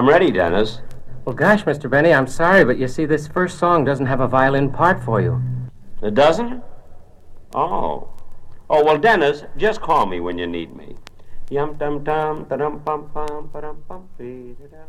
I'm ready, Dennis. Well, gosh, Mr. Benny, I'm sorry, but you see, this first song doesn't have a violin part for you. It doesn't? Oh. Oh, well, Dennis, just call me when you need me. Yum dum dum da dum bum bum ba dum bum bee da dum.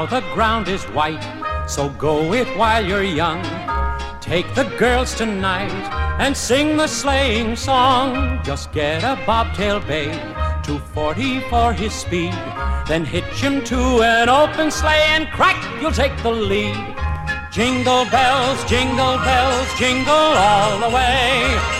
Now the ground is white, so go it while you're young. Take the girls tonight and sing the sleighing song. Just get a bobtail bay, 240 for his speed. Then hitch him to an open sleigh and crack, you'll take the lead. Jingle bells, jingle bells, jingle all the way.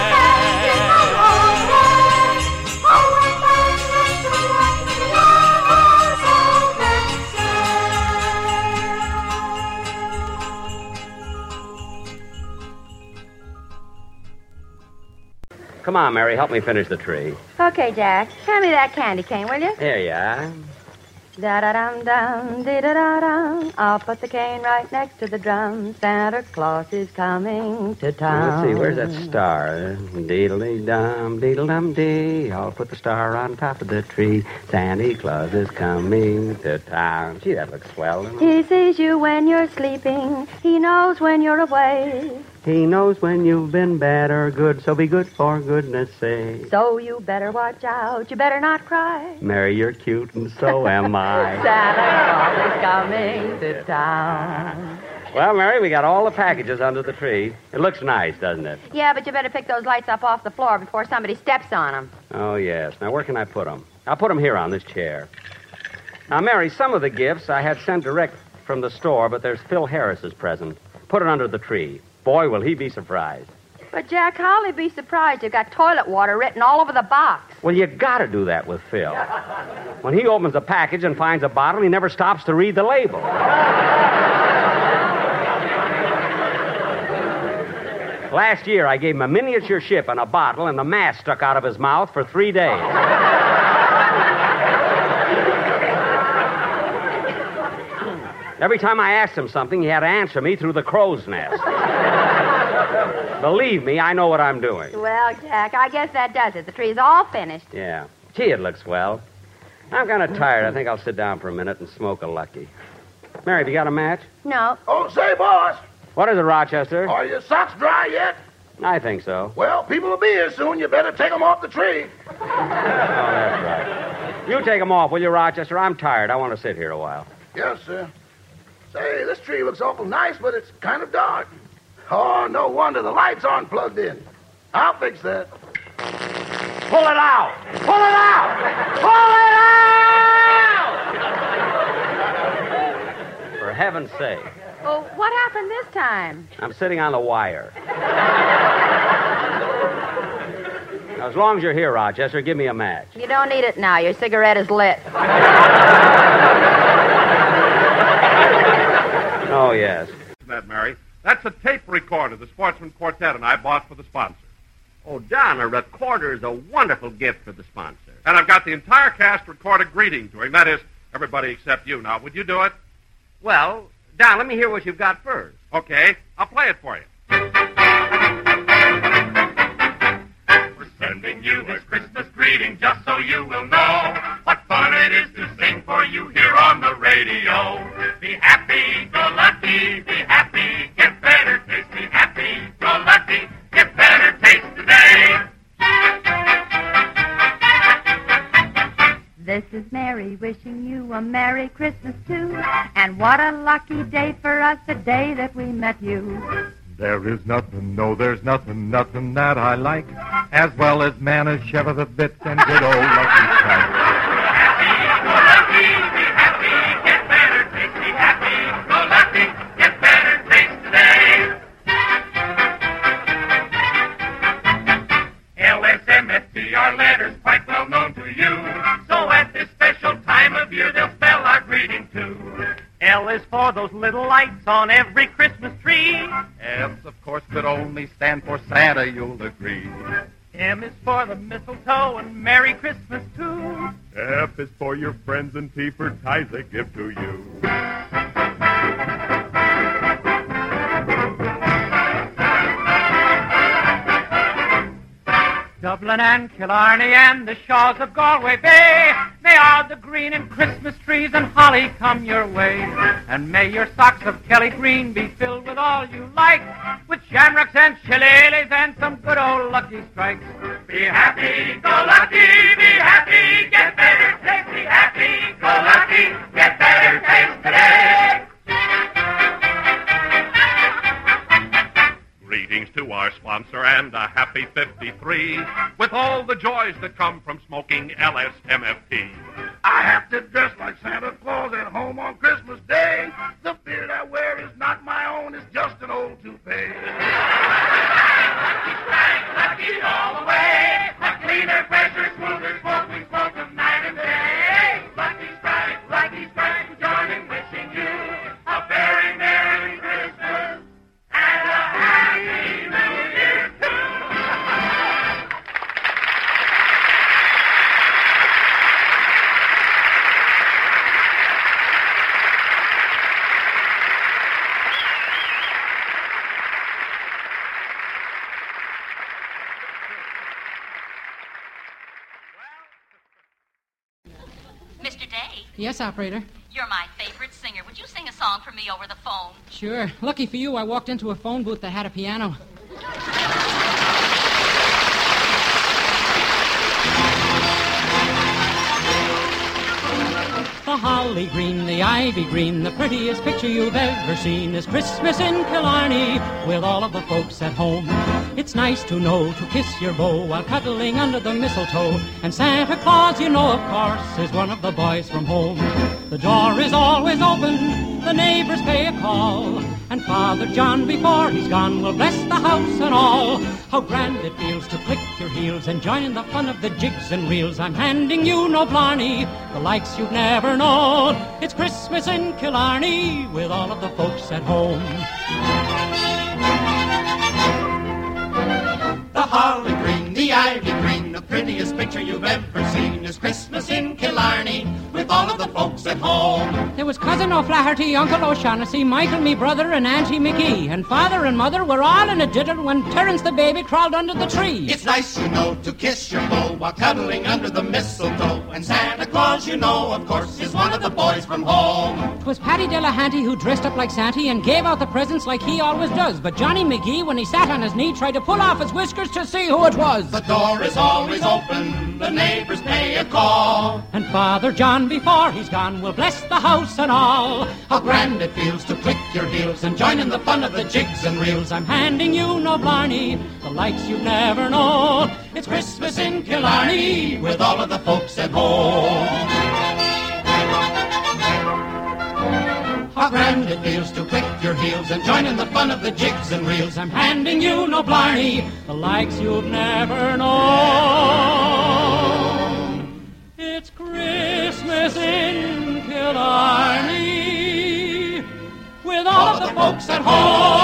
Come on, Mary, help me finish the tree. Okay, Jack. Hand me that candy cane, will you? Here you are. Da da dum dum, dee da da dum. I'll put the cane right next to the drum. Santa Claus is coming to town. Let's see, where's that star? Deedly dum, deedle dum dee. I'll put the star on top of the tree. Santa Claus is coming to town. Gee, that looks swell. He sees you when you're sleeping. He knows when you're away. He knows when you've been bad or good, so be good for goodness sake. So you better watch out. You better not cry. Mary, you're cute, and so am I. Santa Claus is coming to town. Well, Mary, we got all the packages under the tree. It looks nice, doesn't it? Yeah, but you better pick those lights up off the floor before somebody steps on them. Oh, yes. Now, where can I put them? I'll put them here on this chair. Now, Mary, some of the gifts I had sent direct from the store, but there's Phil Harris's present. Put it under the tree. Boy, will he be surprised. But, Jack, how'll he be surprised? You've got toilet water written all over the box. Well, you gotta do that with Phil. When he opens a package and finds a bottle, he never stops to read the label. Last year, I gave him a miniature ship and a bottle, and the mask stuck out of his mouth for three days. Every time I asked him something, he had to answer me through the crow's nest. Believe me, I know what I'm doing. Well, Jack, I guess that does it. The tree's all finished. Yeah. Gee, it looks well. I'm kind of tired. I think I'll sit down for a minute and smoke a lucky. Mary, have you got a match? No. Oh, say, boss, What is it, Rochester? are your socks dry yet? I think so. Well, people will be here soon. You better take them off the tree. Oh, that's right. You take them off, will you, Rochester? I'm tired. I want to sit here a while. Yes, sir. Say, this tree looks awful nice, but it's kind of dark. Oh, no wonder the lights aren't plugged in. I'll fix that. Pull it out! Pull it out! Pull it out! For heaven's sake. Well, what happened this time? I'm sitting on the wire. Now, as long as you're here, Rochester, give me a match. You don't need it now. Your cigarette is lit. Oh, oh yes. that, Mary. That's a tape recorder the Sportsmen Quartet and I bought for the sponsor. Oh, Don, a recorder is a wonderful gift for the sponsor. And I've got the entire cast record a greeting to him. That is, everybody except you. Now, would you do it? Well, Don, let me hear what you've got first. Okay, I'll play it for you. Sending you this Christmas greeting just so you will know what fun it is to sing for you here on the radio. Be happy, go lucky, be happy, get better taste. Be happy, go lucky, get better taste today. This is Mary wishing you a Merry Christmas too. And what a lucky day for us, the day that we met you. There is nothing, no, there's nothing, nothing that I like as well as Manischewitz the bits and good old Lucky Strike. Are letters quite well known to you. So at this special time of year, they'll spell our greeting too. L is for those little lights on every Christmas tree. S, of course, could only stand for Santa, you'll agree. M is for the mistletoe and Merry Christmas too. F is for your friends and tea for ties they give to you. Dublin and Killarney and the shores of Galway Bay. May all the green and Christmas trees and holly come your way. And may your socks of Kelly green be filled with all you like, with shamrocks and shillelaghs and some good old lucky strikes. Be happy, go lucky, be happy, get better taste. Be happy, go lucky, get better taste today. Greetings to our sponsor and a happy 53 with all the joys that come from smoking LSMFT. I have to dress like Santa Claus at home on Christmas Day. The beard I wear is not my own, it's just an old toupee. Lucky lucky all the way. A cleaner, fresher, smoother smoke we smoke night and day. Yes, operator. you're my favorite singer. Would you sing a song for me over the phone? Sure. Lucky for you, I walked into a phone booth that had a piano. The holly green, the ivy green, the prettiest picture you've ever seen is Christmas in Killarney with all of the folks at home. It's nice to know to kiss your beau while cuddling under the mistletoe. And Santa Claus, you know, of course, is one of the boys from home. The door is always open, the neighbors pay a call. And Father John, before he's gone, will bless the house and all. How grand it feels to click your heels and join in the fun of the jigs and reels. I'm handing you no blarney, the likes you've never known. It's Christmas in Killarney with all of the folks at home. Green, the ivy green, the prettiest picture you've ever seen is Christmas in Killarney with all of the folks at home. There was Cousin O'Flaherty, Uncle O'Shaughnessy, Michael, me brother, and Auntie McGee. And Father and Mother were all in a diddle when Terence the baby crawled under the tree. It's nice, you know, to kiss your beau while cuddling under the mistletoe. And Santa Claus, you know, of course, is one of the boys from home. 'Twas Paddy Delahanty who dressed up like Santa and gave out the presents like he always does. But Johnny McGee, when he sat on his knee, tried to pull off his whiskers to see who it was. The door is always open, the neighbors pay a call. And Father John, before he's gone, will bless the house and all. How grand it feels to click your heels and join in the fun of the jigs and reels. I'm handing you no blarney, the likes you've never known. It's Christmas in Killarney with all of the folks at home. How grand it feels to click your heels and join in the fun of the jigs and reels. I'm handing you no blarney, the likes you've never known. It's Christmas in Killarney with all, of the folks at home.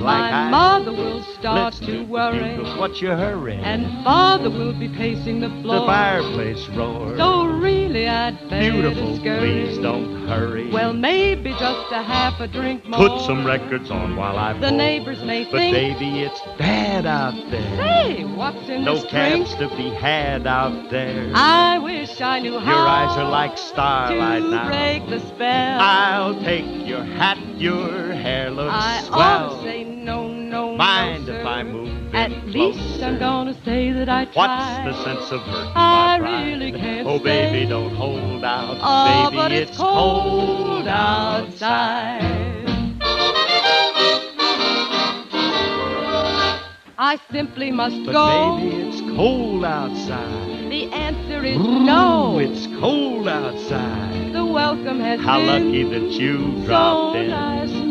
Like My I. mother will start Let's to worry, What's your hurry? and father will be pacing the floor. the fireplace roars. So really, I'd better Beautiful, scurry. please don't hurry. Well, maybe just a half a drink more. Put some records on while I The pour. neighbors may But think. But baby, it's bad out there. Say, what's in no this drink? cabs to be had out there. I wish I knew how. Your eyes are like starlight to now. break the spell. I'll take your hat, your hair looks I swell. ought to say no, no, Mind if. I move At in least closer? I'm gonna say that I tried. What's the sense of hurting I my pride? really can't Oh, baby, don't hold out. Oh, baby, but it's it's cold outside. I simply must But go. baby, it's cold outside. The answer is Ooh, no. it's cold outside. The welcome has How been lucky that you so dropped in. nice.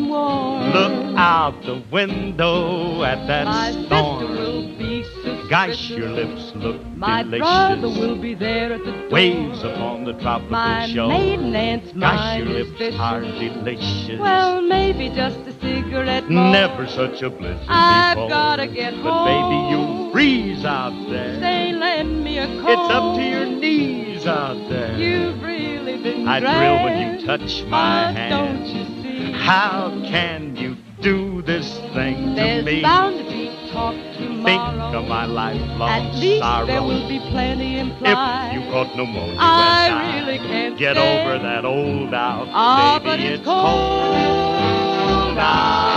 Look out the window at that My sister storm. will be suspicious. Gosh, your lips look My delicious. brother will be there at the door. Waves upon the tropical My shore. maiden aunt's Gosh, your lips vicious. are delicious. Well, maybe just a cigarette more. Never such a blizzard I've before. gotta get But home. baby, you'll freeze out there. Say, lend me a coat. It's up to your knees out there. You've really been I thrill when you touch my Oh, hand. Don't you see? How can you do this thing to There's me? bound to be talk Think tomorrow. of my lifelong At least sorrow. there will be plenty implied. If you caught pneumonia I and really can't get over that old doubt, Ah, baby. but it's it's cold outside.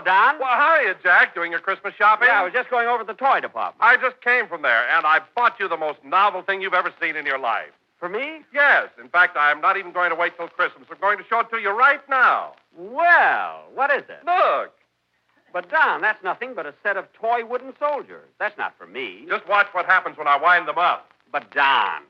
Hello, Don. Well, how are you, Jack? Doing your Christmas shopping? Yeah, I was just going over to the toy department. I just came from there, and I bought you the most novel thing you've ever seen in your life. For me? Yes. In fact, I'm not even going to wait till Christmas. I'm going to show it to you right now. Well, what is it? Look. But, Don, that's nothing but a set of toy wooden soldiers. That's not for me. Just watch what happens when I wind them up. But, Don. Don,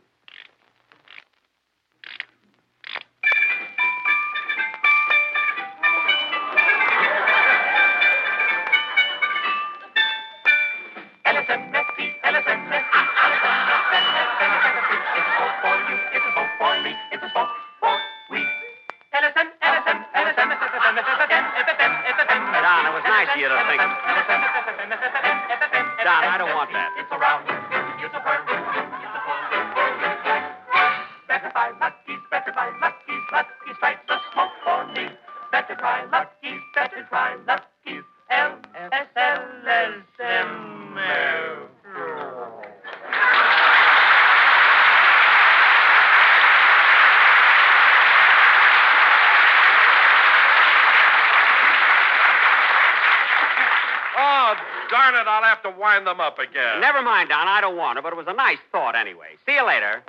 I'll have to wind them up again. Never mind, Don. I don't want it, but it was a nice thought anyway. See you later.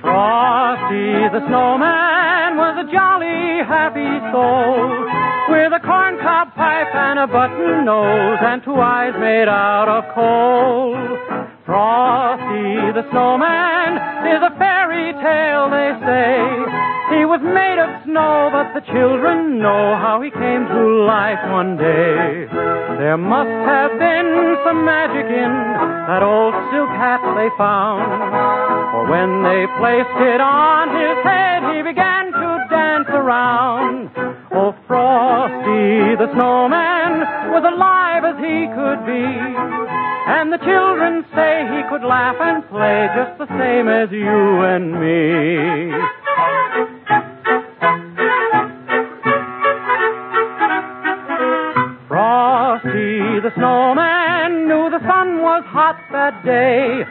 Frosty the snowman was a jolly, happy soul with a corncob pipe and a button nose and two eyes made out of coal. Frosty the snowman but the children know how he came to life one day. There must have been some magic in that old silk hat they found. For when they placed it on his head, he began to dance around. Oh, Frosty the snowman was alive as he could be. And the children say he could laugh and play just the same as you and me. Day.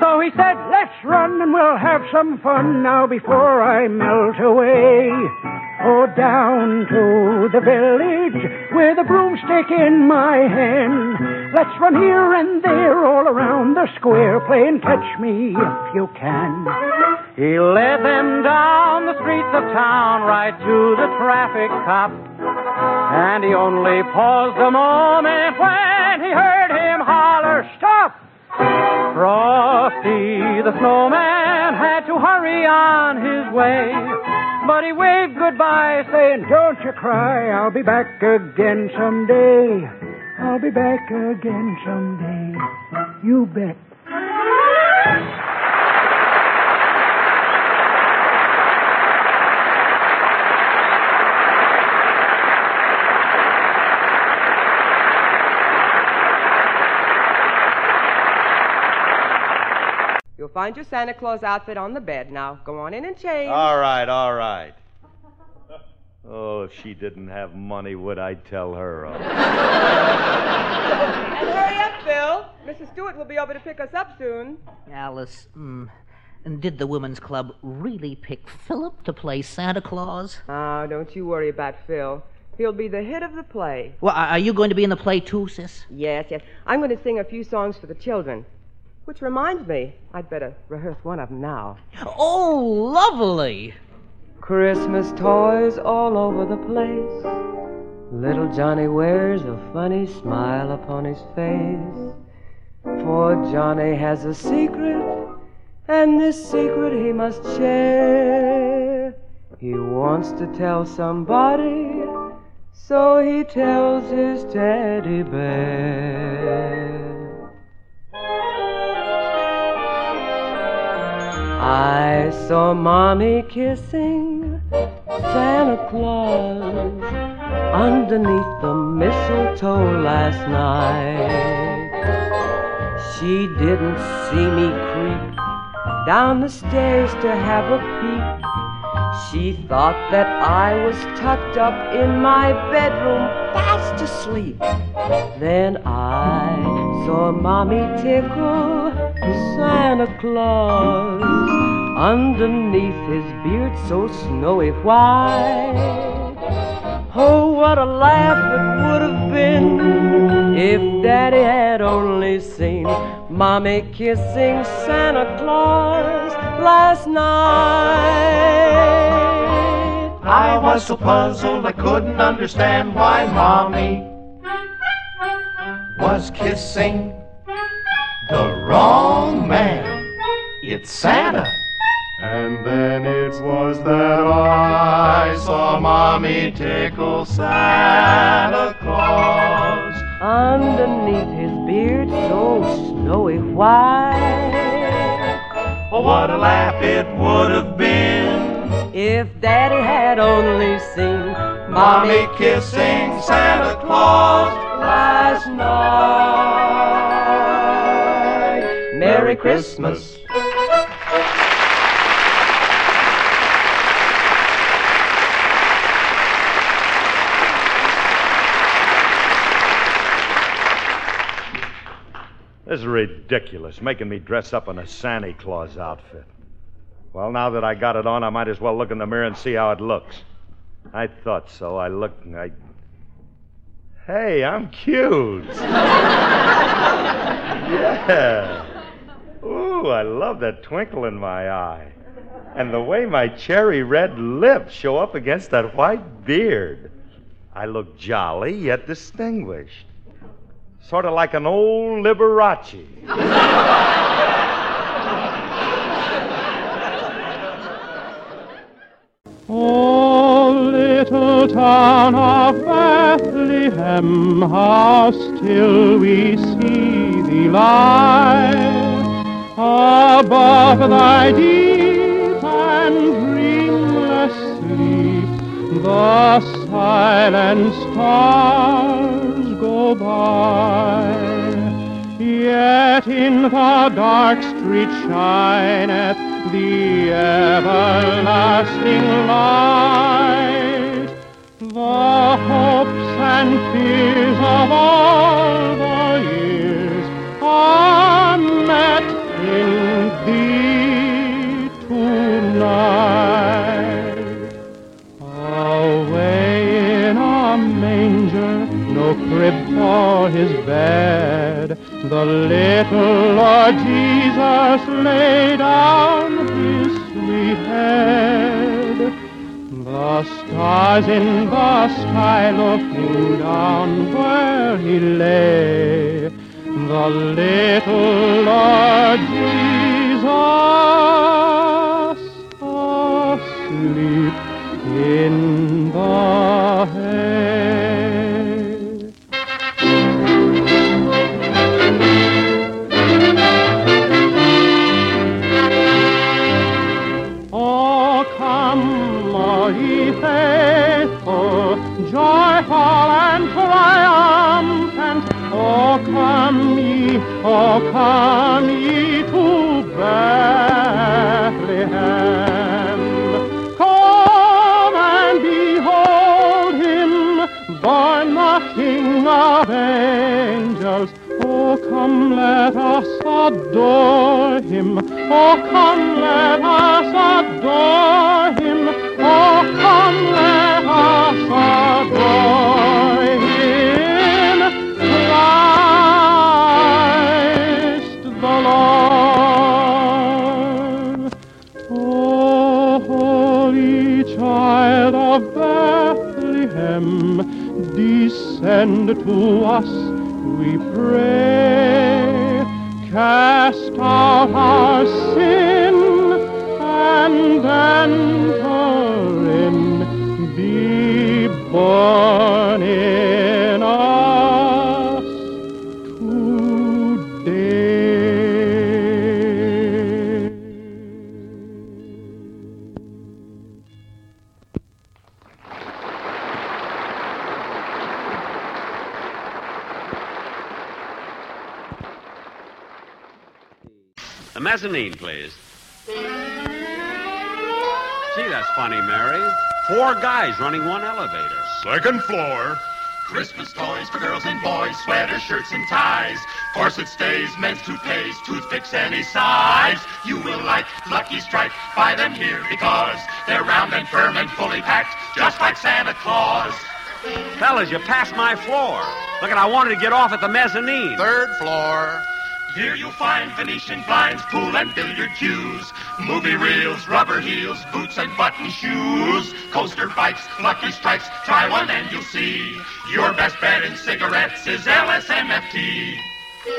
So he said, Let's run and we'll have some fun now before I melt away. Oh, down to the village with a broomstick in my hand. Let's run here and there all around the square playing catch me if you can. He led them down the streets of town right to the traffic cop. And he only paused a moment when he heard him holler, Stop! Frosty the snowman had to hurry on his way. But he waved goodbye, saying, Don't you cry, I'll be back again someday. I'll be back again someday. You bet. Find your Santa Claus outfit on the bed. Now, go on in and change. All right, all right. Oh, if she didn't have money, would I tell her? of? And hurry up, Phil. Mrs. Stewart will be over to pick us up soon. Alice, mm, and did the Women's Club really pick Philip to play Santa Claus? Oh, don't you worry about Phil. He'll be the hit of the play. Well, are are you going to be in the play too, sis? Yes, yes. I'm going to sing a few songs for the children. Which reminds me, I'd better rehearse one of them now. Oh, lovely! Christmas toys all over the place. Little Johnny wears a funny smile upon his face. For Johnny has a secret, and this secret he must share. He wants to tell somebody, so he tells his teddy bear. I saw Mommy kissing Santa Claus underneath the mistletoe last night. She didn't see me creep down the stairs to have a peep. She thought that I was tucked up in my bedroom, fast asleep. Then I saw Mommy tickle Santa Claus underneath his beard so snowy white. Oh, what a laugh it would have been if Daddy had only seen Mommy kissing Santa Claus last night. I was so puzzled I couldn't understand why Mommy was kissing the wrong man. It's Santa. And then it was that I saw Mommy tickle Santa Claus. Underneath his beard so snowy white. Oh, what a laugh it would have been If Daddy had only seen Mommy kissing Santa Claus last night. Merry Christmas. This is ridiculous, making me dress up in a Santa Claus outfit. Well, now that I got it on, I might as well look in the mirror and see how it looks. I thought so. I looked I. Hey, I'm cute. yeah. Ooh, I love that twinkle in my eye. And the way my cherry red lips show up against that white beard. I look jolly yet distinguished. Sort of like an old Liberace. Oh, little town of Bethlehem, how still we see thee lie above thy deep and dreamless sleep. The silent stars go by, yet in the dark street shineth the everlasting light. The hopes and fears of all the years are met in thee tonight. Away in a manger, no crib for his bed, the little Lord Jesus laid down his The stars in the sky looking down where he lay. The little Lord Jesus asleep in the hay. Faithful, joyful and triumphant. Oh, come ye, oh, come ye to Bethlehem. Come and behold him, born the King of angels. Oh, come, let us adore him. Oh, come, let us adore him. To us, we pray. Cast out our sin and enter in. Be born in Four guys running one elevator. Second floor. Christmas toys for girls and boys, sweaters, shirts, and ties. Corset stays, men's toupees, toothpicks any size. You will like Lucky Strike. Buy them here because they're round and firm and fully packed, just like Santa Claus. Fellas, you passed my floor. Look, at I wanted to get off at the mezzanine. Third floor. Here you'll find Venetian blinds, pool and billiard cues, movie reels, rubber heels, boots and button shoes, coaster bikes, lucky strikes. Try one and you'll see. Your best bet in cigarettes is LSMFT.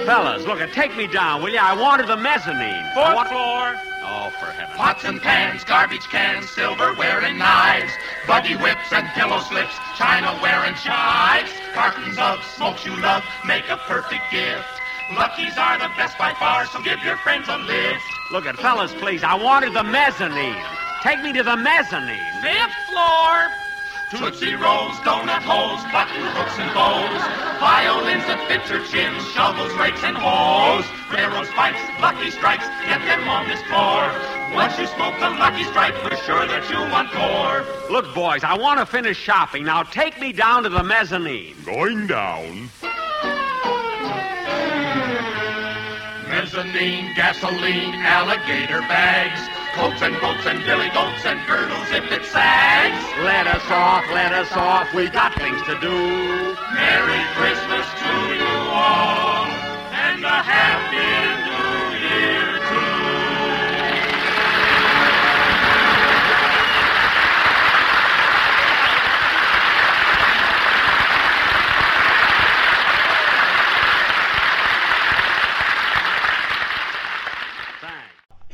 Fellas, look, take me down, will you? I wanted the mezzanine. Fourth want- floor. Oh, for heaven's Pots and pans, garbage cans, silverware and knives, buggy whips and pillow slips, china chinaware and chives, cartons of smokes you love make a perfect gift. Luckies are the best by far, so give your friends a lift. Look at fellas, please. I wanted the mezzanine. Take me to the mezzanine. Fifth floor. Tootsie Rolls, donut holes, button hooks and bows, violins that fit your chin, shovels, rakes, and hoes, railroad spikes, lucky strikes, get them on this floor. Once you smoke the lucky strike, we're sure that you want more. Look, boys, I want to finish shopping. Now take me down to the mezzanine. Going down. Mezzanine, gasoline, alligator bags, coats and boats and billy goats and girdles if it sags. Let us off, let us off. We got things to do. Merry Christmas to you all, and a Happy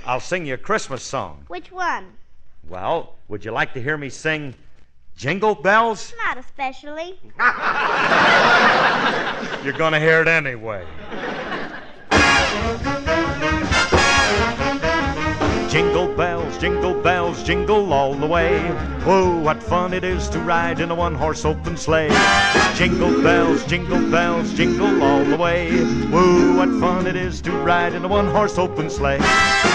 I'll sing you a Christmas song. Which one? Well, would you like to hear me sing Jingle Bells? Not especially. You're going to hear it anyway. Jingle bells, jingle bells, jingle all the way. Whoa, what fun it is to ride in a one horse open sleigh. Jingle bells, jingle bells, jingle all the way. Whoa, what fun it is to ride in a one horse open sleigh.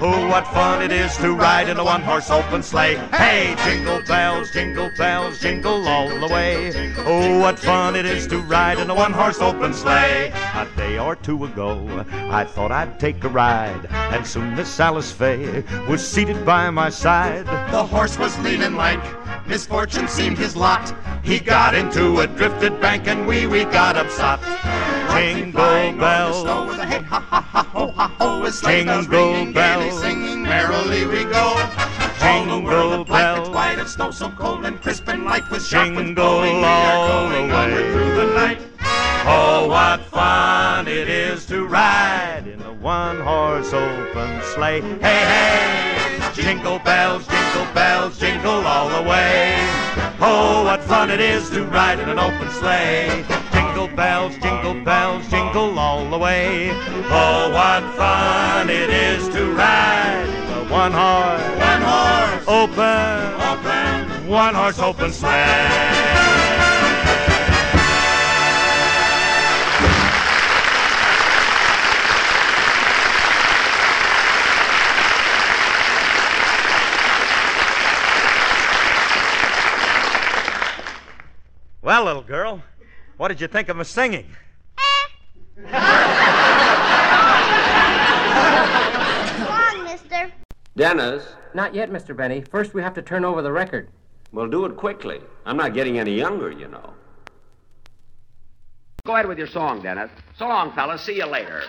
Oh, what fun it is to ride in a one horse open sleigh. Hey, jingle bells, jingle bells, jingle all the way. Oh, what fun it is to ride in a one horse open sleigh. A day or two ago, I thought I'd take a ride, and soon Miss Alice Faye was seated by my side. The horse was lean and lank, misfortune seemed his lot. He got into a drifted bank and we we got upset. Jingle bells, jingle bells, singing merrily we go. jingle bells, White and snow so cold and crisp and light with sharp winds jingle blowing, we are all the going onward through the night. Oh, what fun it is to ride in a one horse open sleigh. Hey, hey, jingle bells, jingle bells, jingle all the way. Oh, what fun it is to ride in an open sleigh. Jingle bells, jingle bells, jingle all the way. Oh, what fun it is to ride in a one horse, one horse, open, open, one horse open sleigh. Well, little girl, what did you think of my singing? Come on, mister. Dennis? Not yet, Mr. Benny. First, we have to turn over the record. Well, do it quickly. I'm not getting any younger, you know. Go ahead with your song, Dennis. So long, fellas. See you later.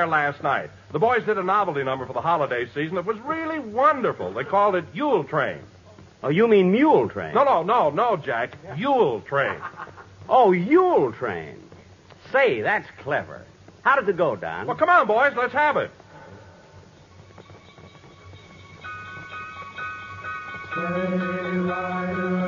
There last night. The boys did a novelty number for the holiday season. It was really wonderful. They called it Yule Train. Oh, you mean Mule Train? No, no, no, no, Jack. Yule Train. Oh, Yule Train. Say, that's clever. How did it go, Don? Well, come on, boys, let's have it. Santa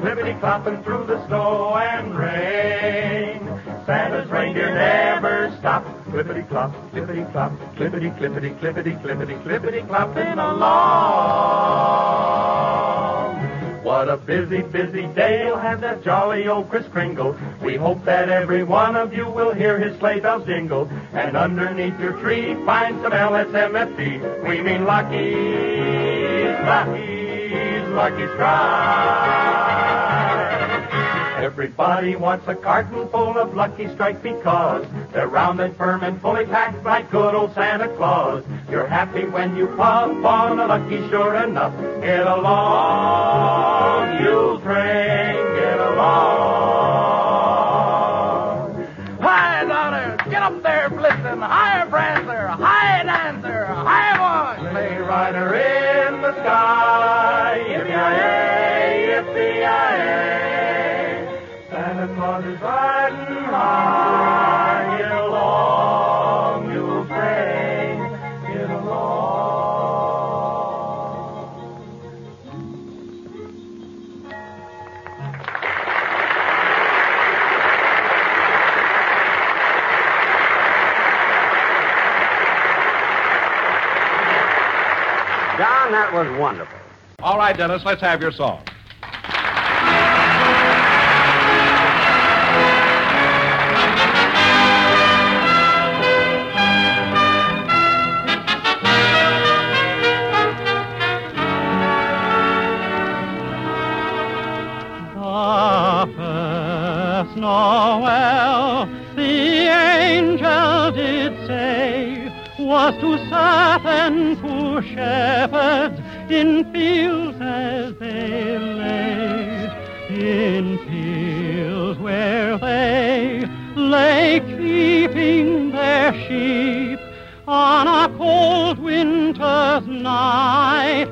Hi. Clippity clopping through the snow and rain. Santa's reindeer never stop. Clippity clop, clippity clop, clippity clippity clippity clippity clippity clopping along. What a busy, busy day you'll have that jolly old Kris Kringle. We hope that every one of you will hear his sleigh bells jingle. And underneath your tree find some LSMFT. We mean Lucky's, Lucky's, Lucky Strike. Everybody wants a carton full of Lucky Strike because they're round and firm and fully packed like good old Santa Claus. You're happy when you puff on a Lucky sure enough. Get along, Yule train, get along. Hi, Donner. Get Up there, Blitzen, higher Prancer, Don, that was wonderful. All right, Dennis, let's have your song. To certain poor shepherds in fields as they lay, in fields where they lay keeping their sheep. On a cold winter's night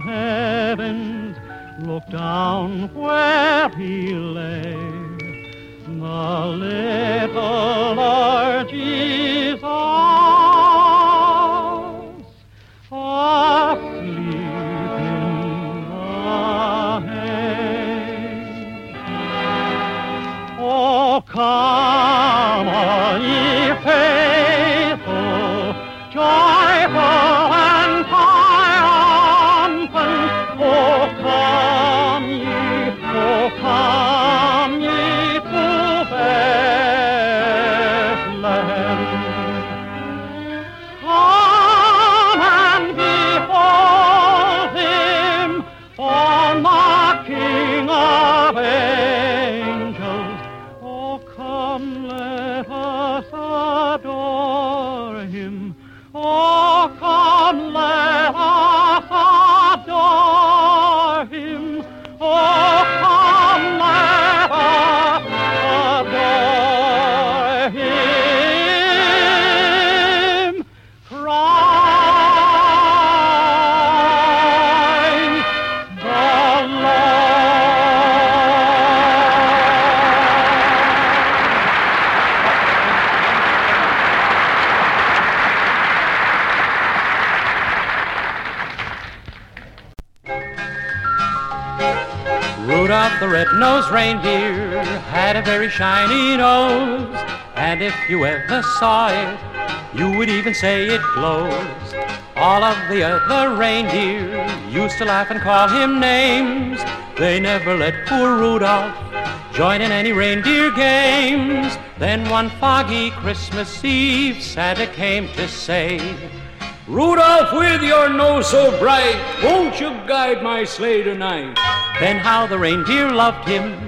heavens looked down where he lay. The little Lord Jesus asleep in the hay. Oh, come, reindeer had a very shiny nose, and if you ever saw it, you would even say it glows. All of the other reindeer used to laugh and call him names. They never let poor Rudolph join in any reindeer games. Then one foggy Christmas Eve, Santa came to say, Rudolph, with your nose so bright, won't you guide my sleigh tonight? Then how the reindeer loved him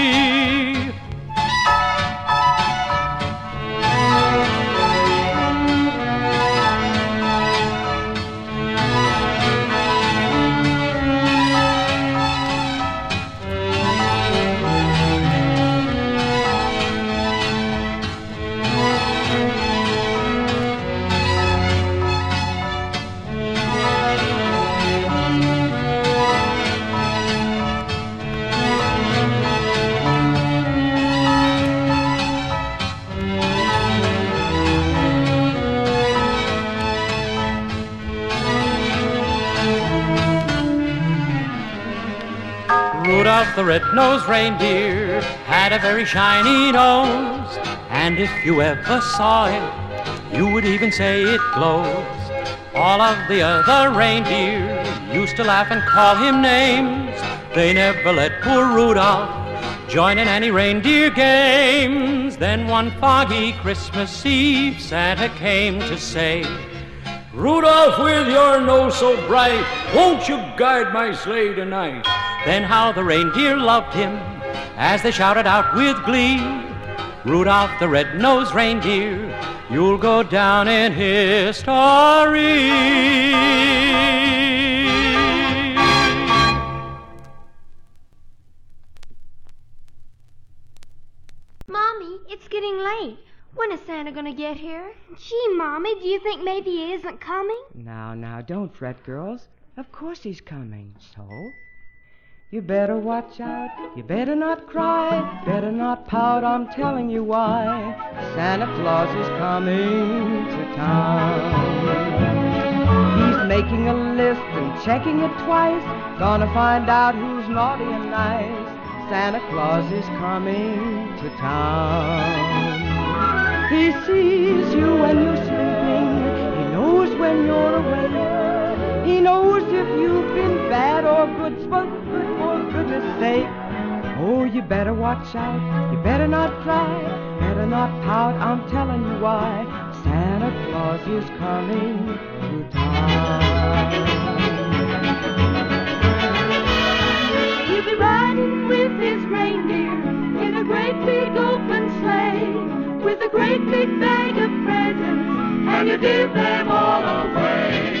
The red-nosed reindeer had a very shiny nose, and if you ever saw it, you would even say it glows. All of the other reindeer used to laugh and call him names. They never let poor Rudolph join in any reindeer games. Then one foggy Christmas Eve, Santa came to say, Rudolph, with your nose so bright, won't you guide my sleigh tonight? Then how the reindeer loved him as they shouted out with glee. Rudolph the red-nosed reindeer, you'll go down in history. Mommy, it's getting late. When is Santa gonna get here? Gee, Mommy, do you think maybe he isn't coming? Now, now, don't fret, girls. Of course he's coming. So? You better watch out. You better not cry. Better not pout. I'm telling you why. Santa Claus is coming to town. He's making a list and checking it twice. Gonna find out who's naughty and nice. Santa Claus is coming to town. He sees you when you're sleeping. He knows when you're awake. Knows if you've been bad or good good for goodness sake. Oh, you better watch out. You better not cry. Better not pout. I'm telling you why. Santa Claus is coming to town. He'll be riding with his reindeer in a great big open sleigh with a great big bag of presents, and you give them all away.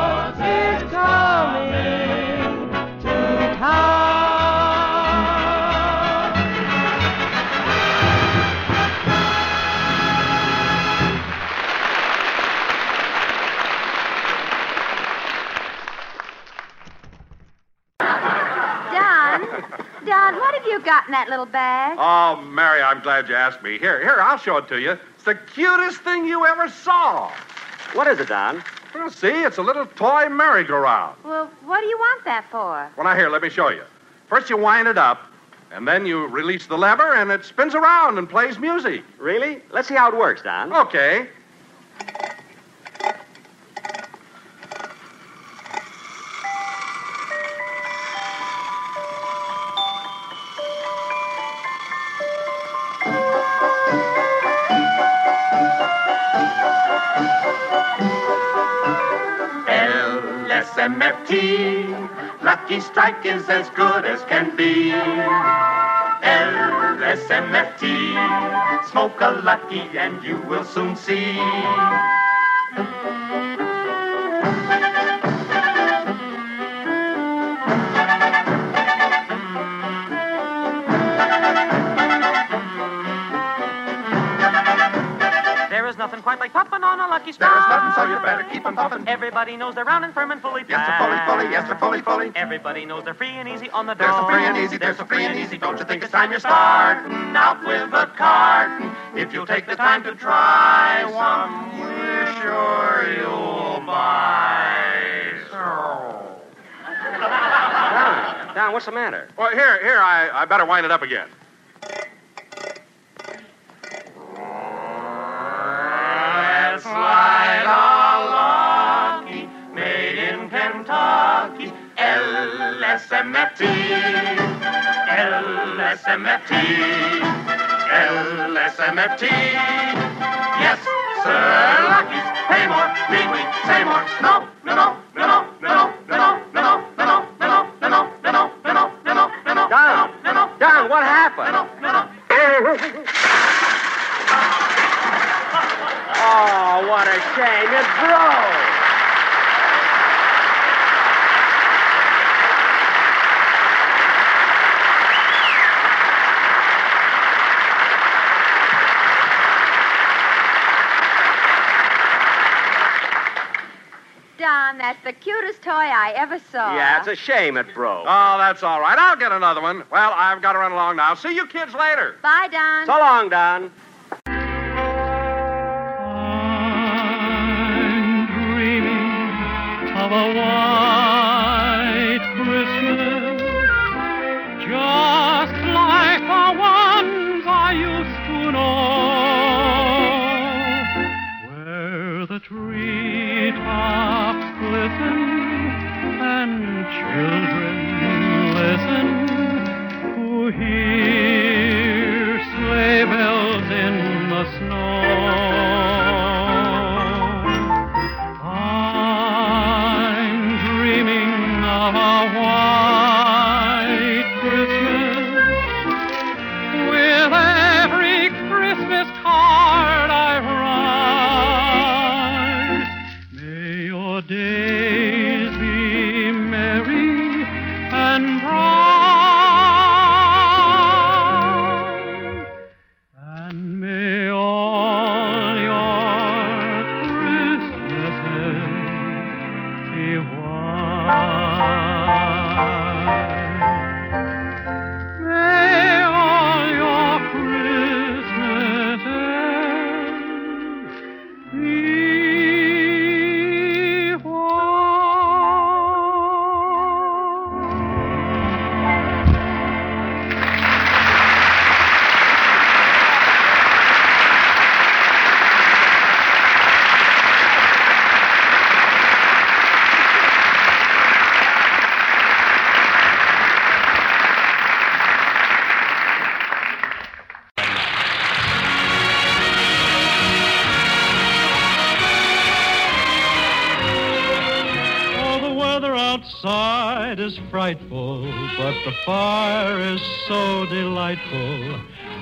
that little bag? Oh, Mary, I'm glad you asked me. Here, here, I'll show it to you. It's the cutest thing you ever saw. What is it, Don? Well, see, it's a little toy merry-go-round. Well, what do you want that for? Well, now, here, let me show you. First, you wind it up, and then you release the lever, and it spins around and plays music. Really? Let's see how it works, Don. Okay. Lucky Strike is as good as can be. LSMFT, smoke a lucky and you will soon see. There is nothing quite like puffing on a lucky strike. There is nothing, so you better keep 'em puffing. Everybody knows they're round and firm and fully packed. Yes, sir, fully, fully, yes, sir, fully, fully. Everybody knows they're free and easy on the There's door. a free and easy, there's a free and easy. Don't you think it's time you're starting out with a carton? If you'll take the time to try one, we're sure you'll buy. So. Don, Don, what's the matter? Well, here, here, I, I better wind it up again. Slide a lucky, made in Kentucky. LSMFT, LSMFT, LSMFT. Yes, sir, luckies pay more, we say more? No, no, no, no, no, no, no, no, no, no, no, no, no, no, no, no, no, no, no, no, Don, Don, what happened? Oh, what a shame. It broke. Don, that's the cutest toy I ever saw. Yeah, it's a shame it broke. Oh, that's all right. I'll get another one. Well, I've got to run along now. See you kids later. Bye, Don. So long, Don. Of a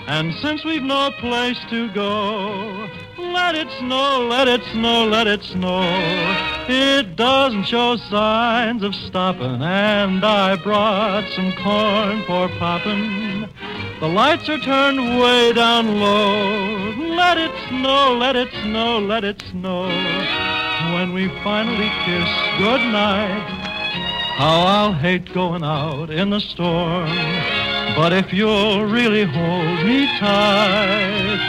And since we've no place to go, let it snow, let it snow, let it snow. It doesn't show signs of stopping, and I brought some corn for popping. The lights are turned way down low. Let it snow, let it snow, let it snow. When we finally kiss goodnight, how I'll hate going out in the storm. But if you'll really hold me tight,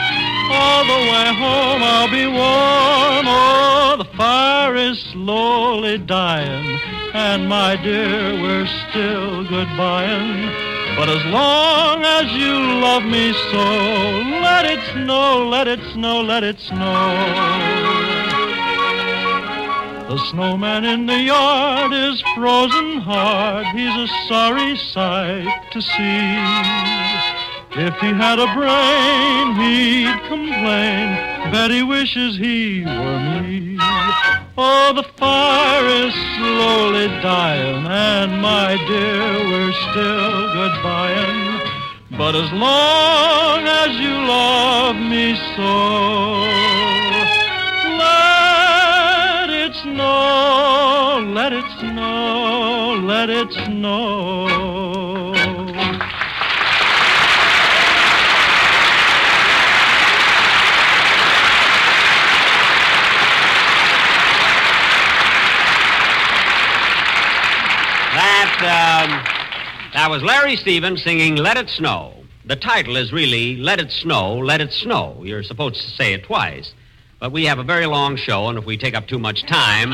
all the way home I'll be warm. Oh, the fire is slowly dying, and my dear, we're still goodbying. But as long as you love me so, let it snow, let it snow, let it snow. The snowman in the yard is frozen hard. He's a sorry sight to see. If he had a brain, he'd complain. Bet he wishes he were me. Oh, the fire is slowly dying, and my dear, we're still goodbying. But as long as you love me so, it snow, let it snow, let it snow. That, um, that was Larry Stevens singing Let It Snow. The title is really Let It Snow, Let It Snow. You're supposed to say it twice. But we have a very long show, and if we take up too much time,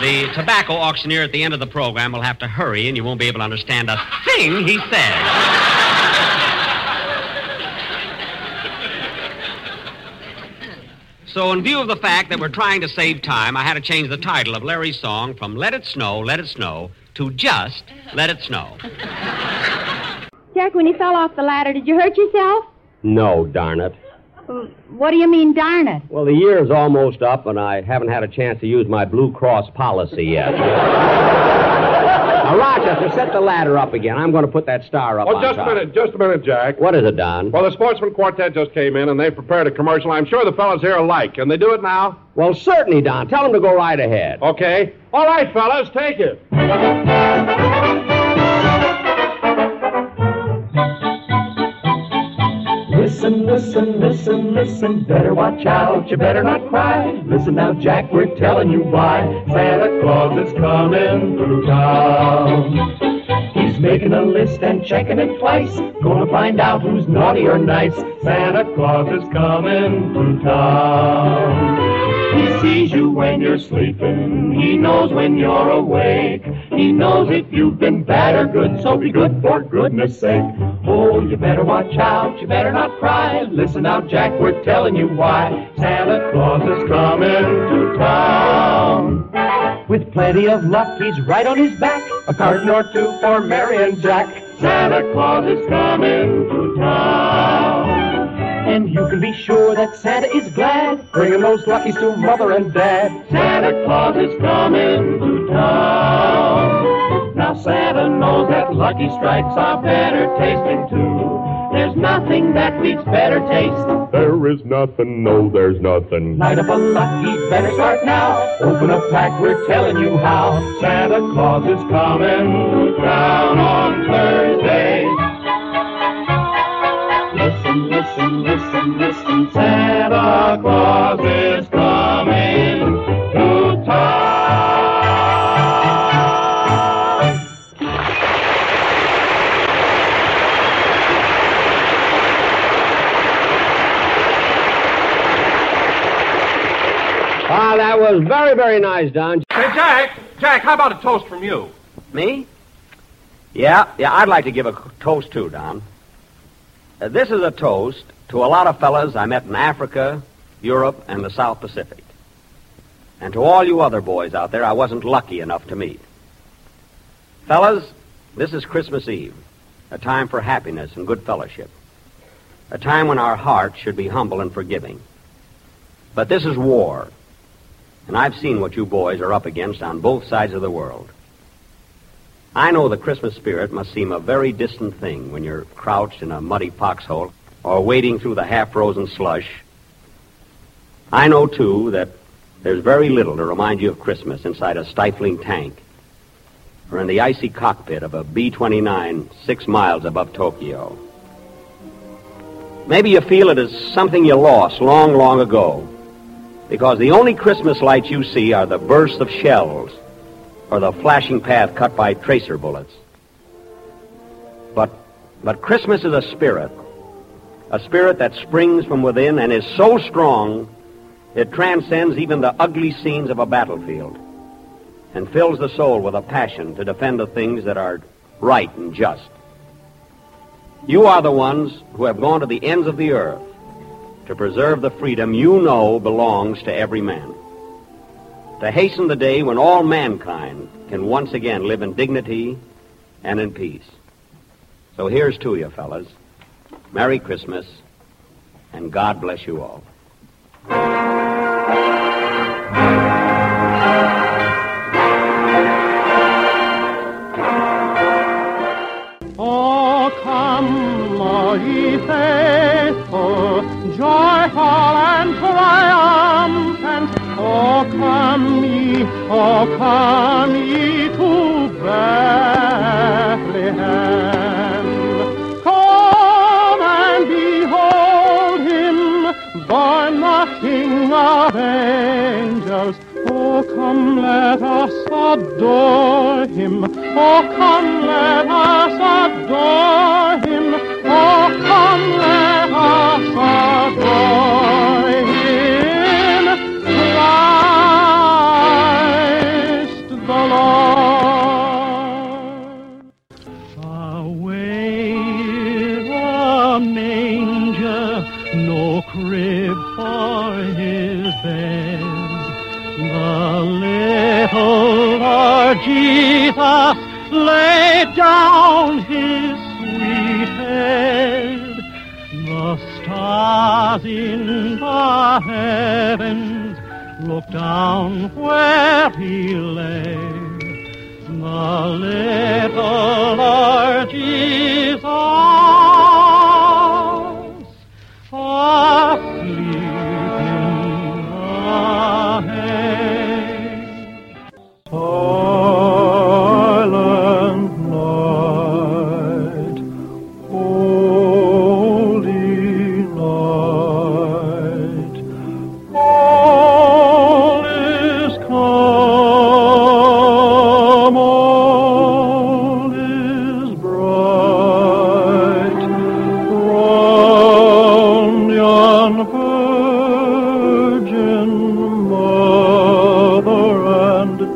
the tobacco auctioneer at the end of the program will have to hurry, and you won't be able to understand a thing he says. So, in view of the fact that we're trying to save time, I had to change the title of Larry's song from Let It Snow, Let It Snow to just Let It Snow. Jack, when you fell off the ladder, did you hurt yourself? No, darn it. What do you mean, darn it? Well, the year's almost up, and I haven't had a chance to use my Blue Cross policy yet. now, Rochester, set the ladder up again. I'm going to put that star up Oh, on just a minute, just a minute, Jack. What is it, Don? Well, the Sportsmen Quartet just came in, and they've prepared a commercial I'm sure the fellas here will like. Can they do it now? Well, certainly, Don. Tell them to go right ahead. Okay. All right, fellas, take it. Listen Listen, listen, listen, better watch out, you better not cry. Listen now, Jack, we're telling you why. Santa Claus is coming through town. He's making a list and checking it twice. Gonna find out who's naughty or nice. Santa Claus is coming through town. He sees you when you're sleeping. He knows when you're awake. He knows if you've been bad or good, so be good for goodness sake. Oh, you better watch out, you better not cry. Listen out, Jack, we're telling you why. Santa Claus is coming to town. With plenty of luck, he's right on his back. A carton or two for Mary and Jack. Santa Claus is coming to town. And you can be sure that Santa is glad, bringing those luckies to Mother and Dad. Santa Claus is coming to town. Now Santa knows that Lucky Strikes are better tasting too. There's nothing that beats better taste. There is nothing, no, there's nothing. Light up a lucky, better start now. Open a pack, we're telling you how. Santa Claus is coming to town on Thursday. Was very, very nice, Don. Say, Jack, Jack, how about a toast from you? Me? Yeah, yeah, I'd like to give a toast too, Don. Uh, this is a toast to a lot of fellas I met in Africa, Europe, and the South Pacific. And to all you other boys out there I wasn't lucky enough to meet. Fellas, this is Christmas Eve, a time for happiness and good fellowship. A time when our hearts should be humble and forgiving. But this is war, and I've seen what you boys are up against on both sides of the world. I know the Christmas spirit must seem a very distant thing when you're crouched in a muddy foxhole or wading through the half-frozen slush. I know, too, that there's very little to remind you of Christmas inside a stifling tank or in the icy cockpit of a B-29 six miles above Tokyo. Maybe you feel it is something you lost long, long ago because the only Christmas lights you see are the bursts of shells or the flashing path cut by tracer bullets. But, but Christmas is a spirit, a spirit that springs from within and is so strong it transcends even the ugly scenes of a battlefield and fills the soul with a passion to defend the things that are right and just. You are the ones who have gone to the ends of the earth to preserve the freedom you know belongs to every man to hasten the day when all mankind can once again live in dignity and in peace. So here's to you, fellas. Merry Christmas, and God bless you all. Oh, come, all ye faithful, and triumphant. Oh, come ye, oh, come ye to Bethlehem. Come and behold him, born the King of angels. Oh, come, let us adore him. Oh, come, let us adore him. Oh, come, let Jesus laid down his stars in the heavens looked down where he lay. The little Lord Jesus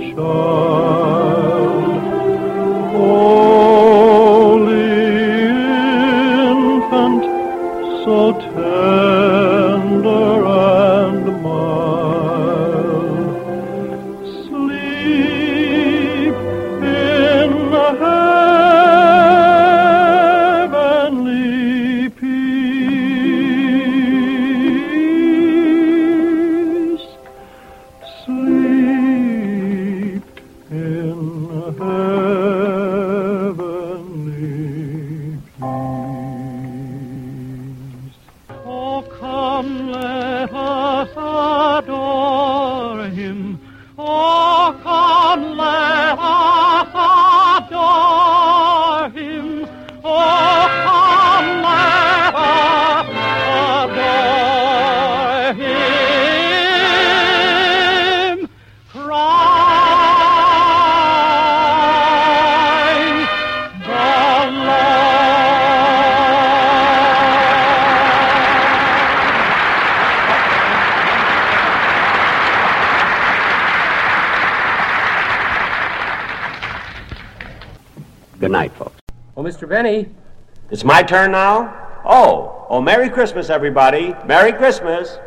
说。It's my turn now? Oh. Oh, Merry Christmas, everybody. Merry Christmas.